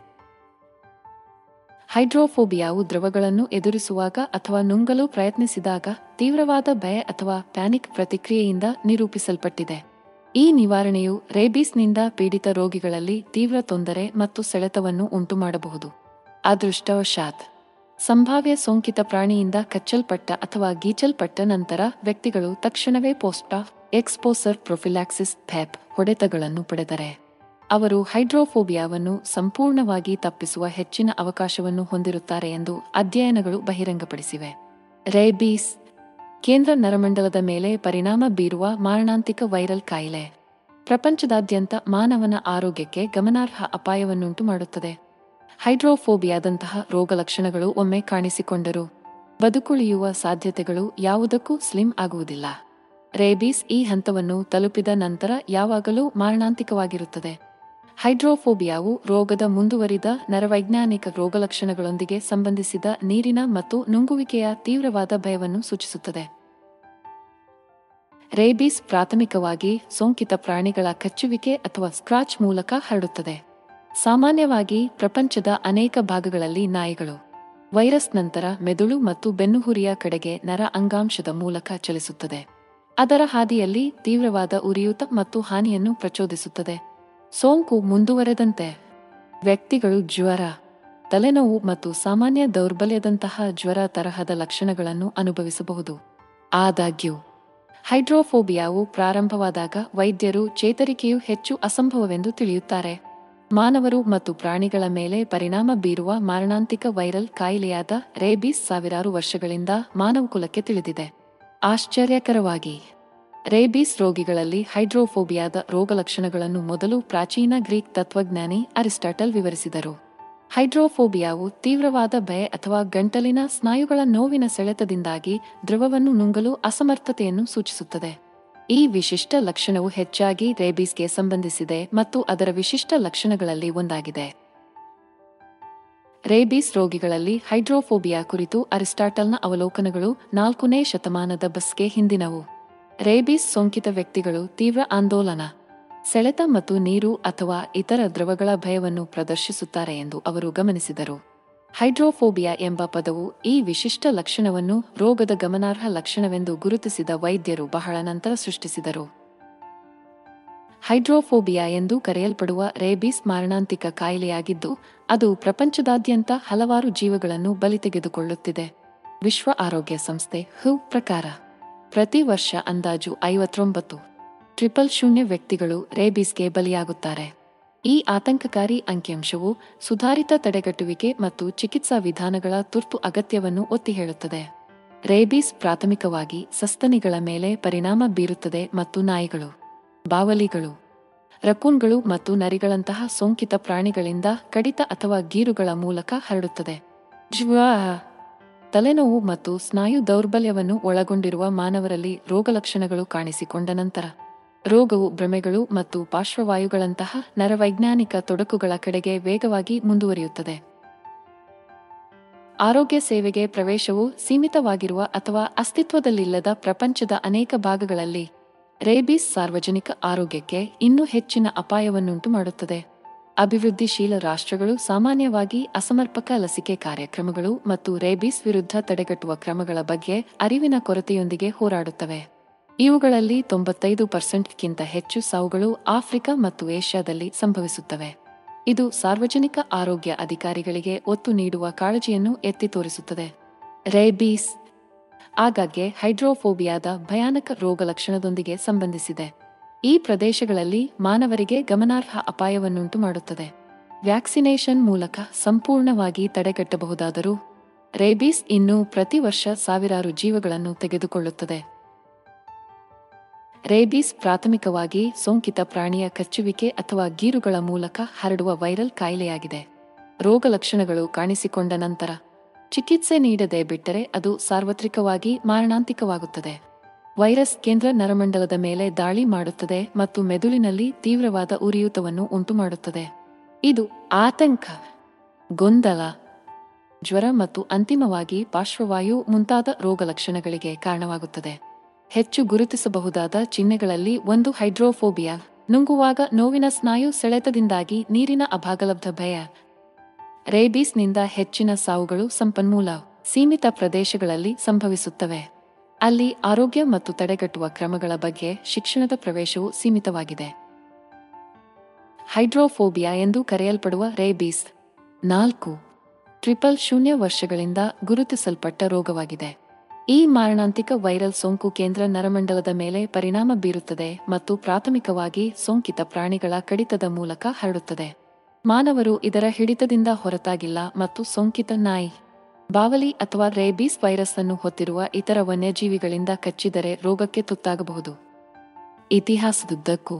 ಹೈಡ್ರೋಫೋಬಿಯಾವು ದ್ರವಗಳನ್ನು ಎದುರಿಸುವಾಗ ಅಥವಾ ನುಂಗಲು ಪ್ರಯತ್ನಿಸಿದಾಗ ತೀವ್ರವಾದ ಭಯ ಅಥವಾ ಪ್ಯಾನಿಕ್ ಪ್ರತಿಕ್ರಿಯೆಯಿಂದ ನಿರೂಪಿಸಲ್ಪಟ್ಟಿದೆ. ಈ ನಿವಾರಣೆಯು ರೇಬೀಸ್ನಿಂದ ಪೀಡಿತ ರೋಗಿಗಳಲ್ಲಿ ತೀವ್ರ ತೊಂದರೆ ಮತ್ತು ಸೆಳೆತವನ್ನು ಉಂಟುಮಾಡಬಹುದು. ಅದೃಷ್ಟವಶಾತ್ ಸಂಭಾವ್ಯ ಸೋಂಕಿತ ಪ್ರಾಣಿಯಿಂದ ಕಚ್ಚಲ್ಪಟ್ಟ ಅಥವಾ ಗೀಚಲ್ಪಟ್ಟ ನಂತರ ವ್ಯಕ್ತಿಗಳು ತಕ್ಷಣವೇ ಪೋಸ್ಟಾ ಎಕ್ಸ್ಪೋಸರ್ ಪ್ರೊಫಿಲಾಕ್ಸಿಸ್ ಥ್ಯಾಪ್ ಹೊಡೆತಗಳನ್ನು ಪಡೆದರೆ ಅವರು ಹೈಡ್ರೋಫೋಬಿಯಾವನ್ನು ಸಂಪೂರ್ಣವಾಗಿ ತಪ್ಪಿಸುವ ಹೆಚ್ಚಿನ ಅವಕಾಶವನ್ನು ಹೊಂದಿರುತ್ತಾರೆ ಎಂದು ಅಧ್ಯಯನಗಳು ಬಹಿರಂಗಪಡಿಸಿವೆ. ರೇಬೀಸ್ ಕೇಂದ್ರ ನರಮಂಡಲದ ಮೇಲೆ ಪರಿಣಾಮ ಬೀರುವ ಮಾರಣಾಂತಿಕ ವೈರಲ್ ಕಾಯಿಲೆ ಪ್ರಪಂಚದಾದ್ಯಂತ ಮಾನವನ ಆರೋಗ್ಯಕ್ಕೆ ಗಮನಾರ್ಹ ಅಪಾಯವನ್ನುಂಟು ಮಾಡುತ್ತದೆ ಹೈಡ್ರೋಫೋಬಿಯಾದಂತಹ ರೋಗಲಕ್ಷಣಗಳು ಒಮ್ಮೆ ಕಾಣಿಸಿಕೊಂಡರು. ಬದುಕುಳಿಯುವ ಸಾಧ್ಯತೆಗಳು ಯಾವುದಕ್ಕೂ ಸ್ಲಿಮ್ ಆಗುವುದಿಲ್ಲ. ರೇಬೀಸ್ ಈ ಹಂತವನ್ನು ತಲುಪಿದ ನಂತರ ಯಾವಾಗಲೂ ಮಾರಣಾಂತಿಕವಾಗಿರುತ್ತದೆ. ಹೈಡ್ರೋಫೋಬಿಯಾವು ರೋಗದ ಮುಂದುವರಿದ ನರವೈಜ್ಞಾನಿಕ ರೋಗಲಕ್ಷಣಗಳೊಂದಿಗೆ ಸಂಬಂಧಿಸಿದ ನೀರಿನ ಮತ್ತು ನುಂಗುವಿಕೆಯ ತೀವ್ರವಾದ ಭಯವನ್ನು ಸೂಚಿಸುತ್ತದೆ. ರೇಬೀಸ್ ಪ್ರಾಥಮಿಕವಾಗಿ ಸೋಂಕಿತ ಪ್ರಾಣಿಗಳ ಕಚ್ಚುವಿಕೆ ಅಥವಾ ಸ್ಕ್ರಾಚ್ ಮೂಲಕ ಹರಡುತ್ತದೆ. ಸಾಮಾನ್ಯವಾಗಿ ಪ್ರಪಂಚದ ಅನೇಕ ಭಾಗಗಳಲ್ಲಿ ನಾಯಿಗಳು, ವೈರಸ್ ನಂತರ ಮೆದುಳು ಮತ್ತು ಬೆನ್ನುಹುರಿಯ ಕಡೆಗೆ ನರ ಅಂಗಾಂಶದ ಮೂಲಕ ಚಲಿಸುತ್ತದೆ. ಅದರ ಹಾದಿಯಲ್ಲಿ ತೀವ್ರವಾದ ಉರಿಯೂತ ಮತ್ತು ಹಾನಿಯನ್ನು ಪ್ರಚೋದಿಸುತ್ತದೆ. ಸೋಂಕು ಮುಂದುವರೆದಂತೆ ವ್ಯಕ್ತಿಗಳು ಜ್ವರ, ತಲೆನೋವು ಮತ್ತು ಸಾಮಾನ್ಯ ದೌರ್ಬಲ್ಯದಂತಹ ಜ್ವರ ತರಹದ ಲಕ್ಷಣಗಳನ್ನು ಅನುಭವಿಸಬಹುದು. ಆದಾಗ್ಯೂ, ಹೈಡ್ರೋಫೋಬಿಯಾವು ಪ್ರಾರಂಭವಾದಾಗ ವೈದ್ಯರು ಚೇತರಿಕೆಯು ಹೆಚ್ಚು ಅಸಂಭವವೆಂದು ತಿಳಿಯುತ್ತಾರೆ. ಮಾನವರು ಮತ್ತು ಪ್ರಾಣಿಗಳ ಮೇಲೆ ಪರಿಣಾಮ ಬೀರುವ ಮಾರಣಾಂತಿಕ ವೈರಲ್ ಕಾಯಿಲೆಯಾದ ರೇಬೀಸ್ ಸಾವಿರಾರು ವರ್ಷಗಳಿಂದ ಮಾನವಕುಲಕ್ಕೆ ತಿಳಿದಿದೆ. ಆಶ್ಚರ್ಯಕರವಾಗಿ, ರೇಬೀಸ್ ರೋಗಿಗಳಲ್ಲಿ ಹೈಡ್ರೋಫೋಬಿಯಾದ ರೋಗಲಕ್ಷಣಗಳನ್ನು ಮೊದಲು ಪ್ರಾಚೀನ ಗ್ರೀಕ್ ತತ್ವಜ್ಞಾನಿ ಅರಿಸ್ಟಾಟಲ್ ವಿವರಿಸಿದರು. ಹೈಡ್ರೋಫೋಬಿಯಾವು ತೀವ್ರವಾದ ಭಯ ಅಥವಾ ಗಂಟಲಿನ ಸ್ನಾಯುಗಳ ನೋವಿನ ಸೆಳೆತದಿಂದಾಗಿ ದ್ರವವನ್ನು ನುಂಗಲು ಅಸಮರ್ಥತೆಯನ್ನು ಸೂಚಿಸುತ್ತದೆ. ಈ ವಿಶಿಷ್ಟ ಲಕ್ಷಣವು ಹೆಚ್ಚಾಗಿ ರೇಬೀಸ್ಗೆ ಸಂಬಂಧಿಸಿದೆ ಮತ್ತು ಅದರ ವಿಶಿಷ್ಟ ಲಕ್ಷಣಗಳಲ್ಲಿ ಒಂದಾಗಿದೆ. ರೇಬೀಸ್ ರೋಗಿಗಳಲ್ಲಿ ಹೈಡ್ರೋಫೋಬಿಯಾ ಕುರಿತು ಅರಿಸ್ಟಾಟಲ್ನ ಅವಲೋಕನಗಳು ನಾಲ್ಕನೇ ಶತಮಾನದ ಬಸ್ಗೆ ಹಿಂದಿನವು. ರೇಬೀಸ್ ಸೋಂಕಿತ ವ್ಯಕ್ತಿಗಳು ತೀವ್ರ ಆಂದೋಲನ, ಸೆಳೆತ ಮತ್ತು ನೀರು ಅಥವಾ ಇತರ ದ್ರವಗಳ ಭಯವನ್ನು ಪ್ರದರ್ಶಿಸುತ್ತಾರೆ ಎಂದು ಅವರು ಗಮನಿಸಿದರು. ಹೈಡ್ರೋಫೋಬಿಯಾ ಎಂಬ ಪದವು ಈ ವಿಶಿಷ್ಟ ಲಕ್ಷಣವನ್ನು ರೋಗದ ಗಮನಾರ್ಹ ಲಕ್ಷಣವೆಂದು ಗುರುತಿಸಿದ ವೈದ್ಯರು ಬಹಳ ನಂತರ ಸೃಷ್ಟಿಸಿದರು. ಹೈಡ್ರೋಫೋಬಿಯಾ ಎಂದು ಕರೆಯಲ್ಪಡುವ ರೇಬಿಸ್ ಮಾರಣಾಂತಿಕ ಕಾಯಿಲೆಯಾಗಿದ್ದು, ಅದು ಪ್ರಪಂಚದಾದ್ಯಂತ ಹಲವಾರು ಜೀವಗಳನ್ನು ಬಲಿ ತೆಗೆದುಕೊಳ್ಳುತ್ತಿದೆ. ವಿಶ್ವ ಆರೋಗ್ಯ ಸಂಸ್ಥೆ ಹು ಪ್ರಕಾರ, ಪ್ರತಿ ವರ್ಷ ಅಂದಾಜು ಐವತ್ತೊಂಬತ್ತು, ಟ್ರಿಪಲ್ ಶೂನ್ಯ ವ್ಯಕ್ತಿಗಳು ರೇಬಿಸ್ಗೆ ಬಲಿಯಾಗುತ್ತಾರೆ. ಈ ಆತಂಕಕಾರಿ ಅಂಕಿಅಂಶವು ಸುಧಾರಿತ ತಡೆಗಟ್ಟುವಿಕೆ ಮತ್ತು ಚಿಕಿತ್ಸಾ ವಿಧಾನಗಳ ತುರ್ತು ಅಗತ್ಯವನ್ನು ಒತ್ತಿ ಹೇಳುತ್ತದೆ. ರೇಬೀಸ್ ಪ್ರಾಥಮಿಕವಾಗಿ ಸಸ್ತನಿಗಳ ಮೇಲೆ ಪರಿಣಾಮ ಬೀರುತ್ತದೆ ಮತ್ತು ನಾಯಿಗಳು, ಬಾವಲಿಗಳು, ರಕೂನ್ಗಳು ಮತ್ತು ನರಿಗಳಂತಹ ಸೋಂಕಿತ ಪ್ರಾಣಿಗಳಿಂದ ಕಡಿತ ಅಥವಾ ಗೀರುಗಳ ಮೂಲಕ ಹರಡುತ್ತದೆ. ತಲೆನೋವು ಮತ್ತು ಸ್ನಾಯು ದೌರ್ಬಲ್ಯವನ್ನು ಒಳಗೊಂಡಿರುವ ಮಾನವರಲ್ಲಿ ರೋಗಲಕ್ಷಣಗಳು ಕಾಣಿಸಿಕೊಂಡ ನಂತರ ರೋಗವು ಭ್ರಮೆಗಳು ಮತ್ತು ಪಾರ್ಶ್ವವಾಯುಗಳಂತಹ ನರವೈಜ್ಞಾನಿಕ ತೊಡಕುಗಳ ಕಡೆಗೆ ವೇಗವಾಗಿ ಮುಂದುವರಿಯುತ್ತದೆ. ಆರೋಗ್ಯ ಸೇವೆಗೆ ಪ್ರವೇಶವು ಸೀಮಿತವಾಗಿರುವ ಅಥವಾ ಅಸ್ತಿತ್ವದಲ್ಲಿಲ್ಲದ ಪ್ರಪಂಚದ ಅನೇಕ ಭಾಗಗಳಲ್ಲಿ ರೇಬೀಸ್ ಸಾರ್ವಜನಿಕ ಆರೋಗ್ಯಕ್ಕೆ ಇನ್ನೂ ಹೆಚ್ಚಿನ ಅಪಾಯವನ್ನುಂಟು ಮಾಡುತ್ತದೆ. ಅಭಿವೃದ್ಧಿಶೀಲ ರಾಷ್ಟ್ರಗಳು ಸಾಮಾನ್ಯವಾಗಿ ಅಸಮರ್ಪಕ ಲಸಿಕೆ ಕಾರ್ಯಕ್ರಮಗಳು ಮತ್ತು ರೇಬಿಸ್ ವಿರುದ್ಧ ತಡೆಗಟ್ಟುವ ಕ್ರಮಗಳ ಬಗ್ಗೆ ಅರಿವಿನ ಕೊರತೆಯೊಂದಿಗೆ ಹೋರಾಡುತ್ತವೆ. ಇವುಗಳಲ್ಲಿ ತೊಂಬತ್ತೈದು ಪರ್ಸೆಂಟ್ಗಿಂತ ಹೆಚ್ಚು ಸಾವುಗಳು ಆಫ್ರಿಕಾ ಮತ್ತು ಏಷ್ಯಾದಲ್ಲಿ ಸಂಭವಿಸುತ್ತವೆ. ಇದು ಸಾರ್ವಜನಿಕ ಆರೋಗ್ಯ ಅಧಿಕಾರಿಗಳಿಗೆ ಒತ್ತು ನೀಡುವ ಕಾಳಜಿಯನ್ನು ಎತ್ತಿ ತೋರಿಸುತ್ತದೆ. ರೇಬೀಸ್ ಆಗಾಗ್ಗೆ ಹೈಡ್ರೋಫೋಬಿಯಾದ ಭಯಾನಕ ರೋಗಲಕ್ಷಣದೊಂದಿಗೆ ಸಂಬಂಧಿಸಿದೆ. ಈ ಪ್ರದೇಶಗಳಲ್ಲಿ ಮಾನವರಿಗೆ ಗಮನಾರ್ಹ ಅಪಾಯವನ್ನುಂಟು ಮಾಡುತ್ತದೆ. ವ್ಯಾಕ್ಸಿನೇಷನ್ ಮೂಲಕ ಸಂಪೂರ್ಣವಾಗಿ ತಡೆಗಟ್ಟಬಹುದಾದರೂ, ರೇಬೀಸ್ ಇನ್ನೂ ಪ್ರತಿ ವರ್ಷ ಸಾವಿರಾರು ಜೀವಗಳನ್ನು ತೆಗೆದುಕೊಳ್ಳುತ್ತದೆ. ರೇಬೀಸ್ ಪ್ರಾಥಮಿಕವಾಗಿ ಸೋಂಕಿತ ಪ್ರಾಣಿಯ ಕಚ್ಚುವಿಕೆ ಅಥವಾ ಗೀರುಗಳ ಮೂಲಕ ಹರಡುವ ವೈರಲ್ ಕಾಯಿಲೆಯಾಗಿದೆ. ರೋಗ ಲಕ್ಷಣಗಳು ಕಾಣಿಸಿಕೊಂಡ ನಂತರ ಚಿಕಿತ್ಸೆ ನೀಡದೆ ಬಿಟ್ಟರೆ ಅದು ಸಾರ್ವತ್ರಿಕವಾಗಿ ಮಾರಣಾಂತಿಕವಾಗುತ್ತದೆ. ವೈರಸ್ ಕೇಂದ್ರ ನರಮಂಡಲದ ಮೇಲೆ ದಾಳಿ ಮಾಡುತ್ತದೆ ಮತ್ತು ಮೆದುಳಿನಲ್ಲಿ ತೀವ್ರವಾದ ಉರಿಯೂತವನ್ನು ಉಂಟುಮಾಡುತ್ತದೆ. ಇದು ಆತಂಕ, ಗೊಂದಲ, ಜ್ವರ ಮತ್ತು ಅಂತಿಮವಾಗಿ ಪಾರ್ಶ್ವವಾಯು ಮುಂತಾದ ರೋಗಲಕ್ಷಣಗಳಿಗೆ ಕಾರಣವಾಗುತ್ತದೆ. ಹೆಚ್ಚು ಗುರುತಿಸಬಹುದಾದ ಚಿಹ್ನೆಗಳಲ್ಲಿ ಒಂದು ಹೈಡ್ರೋಫೋಬಿಯಾ. ನುಂಗುವಾಗ ನೋವಿನ ಸ್ನಾಯು ಸೆಳೆತದಿಂದಾಗಿ ನೀರಿನ ಅಭಾಗಲಬ್ಧ ಭಯ. ರೇಬೀಸ್ನಿಂದ ಹೆಚ್ಚಿನ ಸಾವುಗಳು ಸಂಪನ್ಮೂಲ ಸೀಮಿತ ಪ್ರದೇಶಗಳಲ್ಲಿ ಸಂಭವಿಸುತ್ತವೆ. ಅಲ್ಲಿ ಆರೋಗ್ಯ ಮತ್ತು ತಡೆಗಟ್ಟುವ ಕ್ರಮಗಳ ಬಗ್ಗೆ ಶಿಕ್ಷಣದ ಪ್ರವೇಶವು ಸೀಮಿತವಾಗಿದೆ. ಹೈಡ್ರೋಫೋಬಿಯಾ ಎಂದು ಕರೆಯಲ್ಪಡುವ ರೇಬೀಸ್ ನಾಲ್ಕು, ಟ್ರಿಪಲ್ ಶೂನ್ಯ ವರ್ಷಗಳಿಂದ ಗುರುತಿಸಲ್ಪಟ್ಟ ರೋಗವಾಗಿದೆ. ಈ ಮಾರಣಾಂತಿಕ ವೈರಲ್ ಸೋಂಕು ಕೇಂದ್ರ ನರಮಂಡಲದ ಮೇಲೆ ಪರಿಣಾಮ ಬೀರುತ್ತದೆ ಮತ್ತು ಪ್ರಾಥಮಿಕವಾಗಿ ಸೋಂಕಿತ ಪ್ರಾಣಿಗಳ ಕಡಿತದ ಮೂಲಕ ಹರಡುತ್ತದೆ. ಮಾನವರು ಇದರ ಹಿಡಿತದಿಂದ ಹೊರತಾಗಿಲ್ಲ ಮತ್ತು ಸೋಂಕಿತ ನಾಯಿ, ಬಾವಲಿ ಅಥವಾ ರೇಬೀಸ್ ವೈರಸ್ ಅನ್ನು ಹೊತ್ತಿರುವ ಇತರ ವನ್ಯಜೀವಿಗಳಿಂದ ಕಚ್ಚಿದರೆ ರೋಗಕ್ಕೆ ತುತ್ತಾಗಬಹುದು. ಇತಿಹಾಸದುದ್ದಕ್ಕೂ,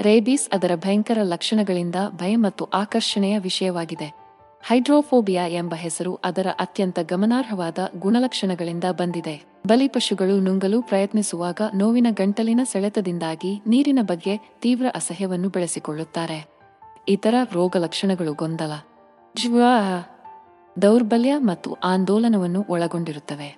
ರೇಬೀಸ್ ಅದರ ಭಯಂಕರ ಲಕ್ಷಣಗಳಿಂದ ಭಯ ಮತ್ತು ಆಕರ್ಷಣೆಯ ವಿಷಯವಾಗಿದೆ. ಹೈಡ್ರೋಫೋಬಿಯಾ ಎಂಬ ಹೆಸರು ಅದರ ಅತ್ಯಂತ ಗಮನಾರ್ಹವಾದ ಗುಣಲಕ್ಷಣಗಳಿಂದ ಬಂದಿದೆ. ಬಲಿಪಶುಗಳು ನುಂಗಲು ಪ್ರಯತ್ನಿಸುವಾಗ ನೋವಿನ ಗಂಟಲಿನ ಸೆಳೆತದಿಂದಾಗಿ ನೀರಿನ ಬಗ್ಗೆ ತೀವ್ರ ಅಸಹ್ಯವನ್ನು ಬೆಳೆಸಿಕೊಳ್ಳುತ್ತಾರೆ. ಇತರ ರೋಗಲಕ್ಷಣಗಳು ಗೊಂದಲ ದೌರ್ಬಲ್ಯ ಮತ್ತು ಆಂದೋಲನವನ್ನು ಒಳಗೊಂಡಿರುತ್ತವೆ.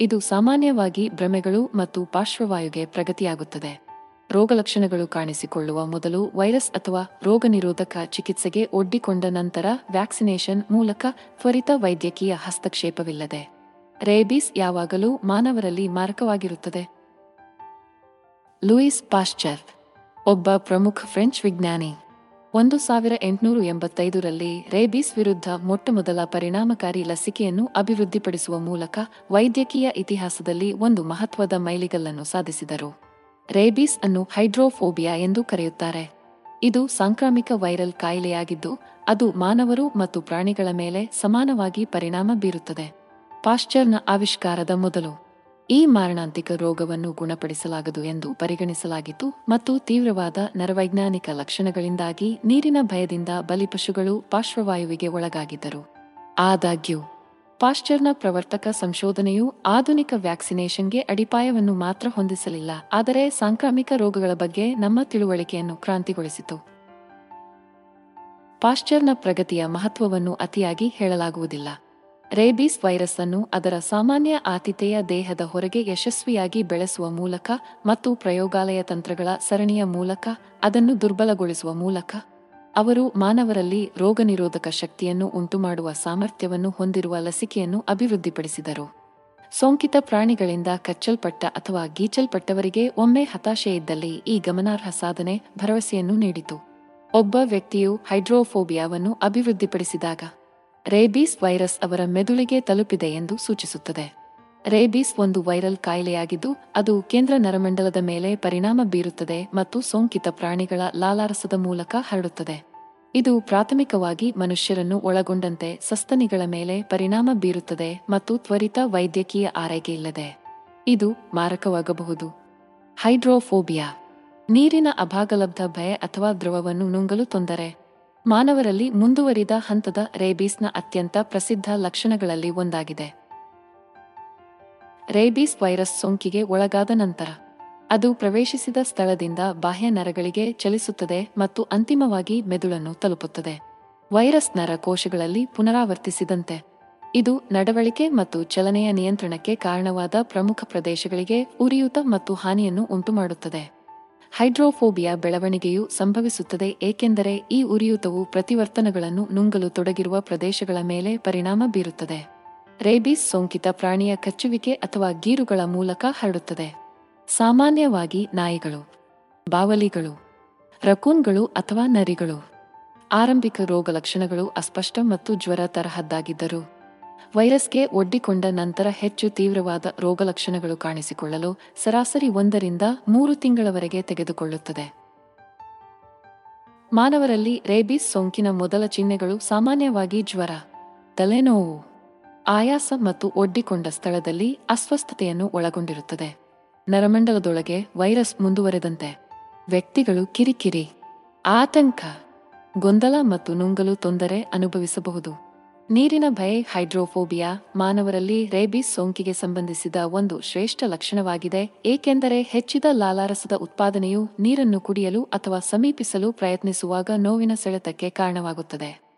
ಇದು ಸಾಮಾನ್ಯವಾಗಿ ಭ್ರಮೆಗಳು ಮತ್ತು ಪಾರ್ಶ್ವವಾಯುಗೆ ಪ್ರಗತಿಯಾಗುತ್ತದೆ. ರೋಗಲಕ್ಷಣಗಳು ಕಾಣಿಸಿಕೊಳ್ಳುವ ಮೊದಲು ವೈರಸ್ ಅಥವಾ ರೋಗನಿರೋಧಕ ಚಿಕಿತ್ಸೆಗೆ ಒಡ್ಡಿಕೊಂಡ ನಂತರ ವ್ಯಾಕ್ಸಿನೇಷನ್ ಮೂಲಕ ತ್ವರಿತ ವೈದ್ಯಕೀಯ ಹಸ್ತಕ್ಷೇಪವಿಲ್ಲದೆ. ರೇಬೀಸ್ ಯಾವಾಗಲೂ ಮಾನವರಲ್ಲಿ ಮಾರಕವಾಗಿರುತ್ತದೆ. ಲೂಯಿಸ್ ಪಾಶ್ಚರ್, ಒಬ್ಬ ಪ್ರಮುಖ ಫ್ರೆಂಚ್ ವಿಜ್ಞಾನಿ. ಒಂದು ಸಾವಿರ ಎಂಟುನೂರು ಎಂಬತ್ತೈದರಲ್ಲಿ ರೇಬೀಸ್ ವಿರುದ್ಧ ಮೊಟ್ಟಮೊದಲ ಪರಿಣಾಮಕಾರಿ ಲಸಿಕೆಯನ್ನು ಅಭಿವೃದ್ಧಿಪಡಿಸುವ ಮೂಲಕ ವೈದ್ಯಕೀಯ ಇತಿಹಾಸದಲ್ಲಿ ಒಂದು ಮಹತ್ವದ ಮೈಲಿಗಲ್ಲನ್ನು ಸಾಧಿಸಿದರು. ರೇಬೀಸ್ ಅನ್ನು ಹೈಡ್ರೋಫೋಬಿಯಾ ಎಂದು ಕರೆಯುತ್ತಾರೆ. ಇದು ಸಾಂಕ್ರಾಮಿಕ ವೈರಲ್ ಕಾಯಿಲೆಯಾಗಿದ್ದು, ಅದು ಮಾನವರು ಮತ್ತು ಪ್ರಾಣಿಗಳ ಮೇಲೆ ಸಮಾನವಾಗಿ ಪರಿಣಾಮ ಬೀರುತ್ತದೆ. ಪಾಶ್ಚರ್ನ ಆವಿಷ್ಕಾರದ ಮೊದಲು ಈ ಮಾರಣಾಂತಿಕ ರೋಗವನ್ನು ಗುಣಪಡಿಸಲಾಗದು ಎಂದು ಪರಿಗಣಿಸಲಾಗಿತ್ತು ಮತ್ತು ತೀವ್ರವಾದ ನರವೈಜ್ಞಾನಿಕ ಲಕ್ಷಣಗಳಿಂದಾಗಿ ನೀರಿನ ಭಯದಿಂದ ಬಲಿಪಶುಗಳು ಪಾರ್ಶ್ವವಾಯುವಿಗೆ ಒಳಗಾಗಿದ್ದರು. ಆದಾಗ್ಯೂ ಪಾಶ್ಚರ್ನ ಪ್ರವರ್ತಕ ಸಂಶೋಧನೆಯು ಆಧುನಿಕ ವ್ಯಾಕ್ಸಿನೇಷನ್ಗೆ ಅಡಿಪಾಯವನ್ನು ಮಾತ್ರ ಹೊಂದಿಸಲಿಲ್ಲ, ಆದರೆ ಸಾಂಕ್ರಾಮಿಕ ರೋಗಗಳ ಬಗ್ಗೆ ನಮ್ಮ ತಿಳುವಳಿಕೆಯನ್ನು ಕ್ರಾಂತಿಗೊಳಿಸಿತು. ಪಾಶ್ಚರ್ನ ಪ್ರಗತಿಯ ಮಹತ್ವವನ್ನು ಅತಿಯಾಗಿ ಹೇಳಲಾಗುವುದಿಲ್ಲ. ರೇಬೀಸ್ ವೈರಸ್ ಅನ್ನು ಅದರ ಸಾಮಾನ್ಯ ಆತಿಥೇಯ ದೇಹದ ಹೊರಗೆ ಯಶಸ್ವಿಯಾಗಿ ಬೆಳೆಸುವ ಮೂಲಕ ಮತ್ತು ಪ್ರಯೋಗಾಲಯ ತಂತ್ರಗಳ ಸರಣಿಯ ಮೂಲಕ ಅದನ್ನು ದುರ್ಬಲಗೊಳಿಸುವ ಮೂಲಕ ಅವರು ಮಾನವರಲ್ಲಿ ರೋಗನಿರೋಧಕ ಶಕ್ತಿಯನ್ನು ಉಂಟುಮಾಡುವ ಸಾಮರ್ಥ್ಯವನ್ನು ಹೊಂದಿರುವ ಲಸಿಕೆಯನ್ನು ಅಭಿವೃದ್ಧಿಪಡಿಸಿದರು. ಸೋಂಕಿತ ಪ್ರಾಣಿಗಳಿಂದ ಕಚ್ಚಲ್ಪಟ್ಟ ಅಥವಾ ಗೀಚಲ್ಪಟ್ಟವರಿಗೆ ಒಮ್ಮೆ ಹತಾಶೆಯಿದ್ದಲ್ಲಿ ಈ ಗಮನಾರ್ಹ ಸಾಧನೆ ಭರವಸೆಯನ್ನು ನೀಡಿತು. ಒಬ್ಬ ವ್ಯಕ್ತಿಯು ಹೈಡ್ರೋಫೋಬಿಯಾವನ್ನು ಅಭಿವೃದ್ಧಿಪಡಿಸಿದಾಗ ರೇಬೀಸ್ ವೈರಸ್ ಅವರ ಮೆದುಳಿಗೆ ತಲುಪಿದೆ ಎಂದು ಸೂಚಿಸುತ್ತದೆ. ರೇಬೀಸ್ ಒಂದು ವೈರಲ್ ಕಾಯಿಲೆಯಾಗಿದ್ದು, ಅದು ಕೇಂದ್ರ ನರಮಂಡಲದ ಮೇಲೆ ಪರಿಣಾಮ ಬೀರುತ್ತದೆ ಮತ್ತು ಸೋಂಕಿತ ಪ್ರಾಣಿಗಳ ಲಾಲಾರಸದ ಮೂಲಕ ಹರಡುತ್ತದೆ. ಇದು ಪ್ರಾಥಮಿಕವಾಗಿ ಮನುಷ್ಯರನ್ನು ಒಳಗೊಂಡಂತೆ ಸಸ್ತನಿಗಳ ಮೇಲೆ ಪರಿಣಾಮ ಬೀರುತ್ತದೆ ಮತ್ತು ತ್ವರಿತ ವೈದ್ಯಕೀಯ ಆರೈಕೆ ಇಲ್ಲದೆ. ಇದು ಮಾರಕವಾಗಬಹುದು. ಹೈಡ್ರೋಫೋಬಿಯಾ. ನೀರಿನ ಅಭಾಗಲಬ್ಧ ಭಯ ಅಥವಾ ದ್ರವವನ್ನು ನುಂಗಲು ತೊಂದರೆ. ಮಾನವರಲ್ಲಿ ಮುಂದುವರಿದ ಹಂತದ ರೇಬೀಸ್ನ ಅತ್ಯಂತ ಪ್ರಸಿದ್ಧ ಲಕ್ಷಣಗಳಲ್ಲಿ ಒಂದಾಗಿದೆ. ರೇಬೀಸ್ ವೈರಸ್ ಸೋಂಕಿಗೆ ಒಳಗಾದ ನಂತರ, ಅದು ಪ್ರವೇಶಿಸಿದ ಸ್ಥಳದಿಂದ ಬಾಹ್ಯ ನರಗಳಿಗೆ ಚಲಿಸುತ್ತದೆ ಮತ್ತು ಅಂತಿಮವಾಗಿ ಮೆದುಳನ್ನು ತಲುಪುತ್ತದೆ. ವೈರಸ್ ನರ ಕೋಶಗಳಲ್ಲಿ ಪುನರಾವರ್ತಿಸಿದಂತೆ, ಇದು ನಡವಳಿಕೆ ಮತ್ತು ಚಲನೆಯ ನಿಯಂತ್ರಣಕ್ಕೆ ಕಾರಣವಾದ ಪ್ರಮುಖ ಪ್ರದೇಶಗಳಿಗೆ ಉರಿಯೂತ ಮತ್ತು ಹಾನಿಯನ್ನು ಉಂಟುಮಾಡುತ್ತದೆ. ಹೈಡ್ರೋಫೋಬಿಯಾ ಬೆಳವಣಿಗೆಯು ಸಂಭವಿಸುತ್ತದೆ ಏಕೆಂದರೆ ಈ ಉರಿಯೂತವು ಪ್ರತಿವರ್ತನಗಳನ್ನು ನುಂಗಲು ತೊಡಗಿರುವ ಪ್ರದೇಶಗಳ ಮೇಲೆ ಪರಿಣಾಮ ಬೀರುತ್ತದೆ. ರೇಬೀಸ್ ಸೋಂಕಿತ ಪ್ರಾಣಿಯ ಕಚ್ಚುವಿಕೆ ಅಥವಾ ಗೀರುಗಳ ಮೂಲಕ ಹರಡುತ್ತದೆ. ಸಾಮಾನ್ಯವಾಗಿ ನಾಯಿಗಳು, ಬಾವಲಿಗಳು, ರಕೂನ್ಗಳು ಅಥವಾ ನರಿಗಳು. ಆರಂಭಿಕ ರೋಗಲಕ್ಷಣಗಳು ಅಸ್ಪಷ್ಟ ಮತ್ತು ಜ್ವರ ತರಹದ್ದಾಗಿದ್ದರು ವೈರಸ್ಗೆ ಒಡ್ಡಿಕೊಂಡ ನಂತರ ಹೆಚ್ಚು ತೀವ್ರವಾದ ರೋಗಲಕ್ಷಣಗಳು ಕಾಣಿಸಿಕೊಳ್ಳಲು ಸರಾಸರಿ ಒಂದರಿಂದ ಮೂರು ತಿಂಗಳವರೆಗೆ ತೆಗೆದುಕೊಳ್ಳುತ್ತದೆ. ಮಾನವರಲ್ಲಿ ರೇಬಿಸ್ ಸೋಂಕಿನ ಮೊದಲ ಚಿಹ್ನೆಗಳು ಸಾಮಾನ್ಯವಾಗಿ ಜ್ವರ, ತಲೆನೋವು ಆಯಾಸ ಮತ್ತು ಒಡ್ಡಿಕೊಂಡ ಸ್ಥಳದಲ್ಲಿ ಅಸ್ವಸ್ಥತೆಯನ್ನು ಒಳಗೊಂಡಿರುತ್ತದೆ. ನರಮಂಡಲದೊಳಗೆ ವೈರಸ್ ಮುಂದುವರೆದಂತೆ ವ್ಯಕ್ತಿಗಳು ಕಿರಿಕಿರಿ, ಆತಂಕ, ಗೊಂದಲ ಮತ್ತು ನುಂಗಲು ತೊಂದರೆ ಅನುಭವಿಸಬಹುದು. ನೀರಿನ ಭಯ, ಹೈಡ್ರೋಫೋಬಿಯಾ ಮಾನವರಲ್ಲಿ ರೇಬಿಸ್ ಸೋಂಕಿಗೆ ಸಂಬಂಧಿಸಿದ ಒಂದು ಶ್ರೇಷ್ಠ ಲಕ್ಷಣವಾಗಿದೆ, ಏಕೆಂದರೆ ಹೆಚ್ಚಿದ ಲಾಲಾರಸದ ಉತ್ಪಾದನೆಯು ನೀರನ್ನು ಕುಡಿಯಲು ಅಥವಾ ಸಮೀಪಿಸಲು ಪ್ರಯತ್ನಿಸುವಾಗ ನೋವಿನ ಸೆಳೆತಕ್ಕೆ ಕಾರಣವಾಗುತ್ತದೆ.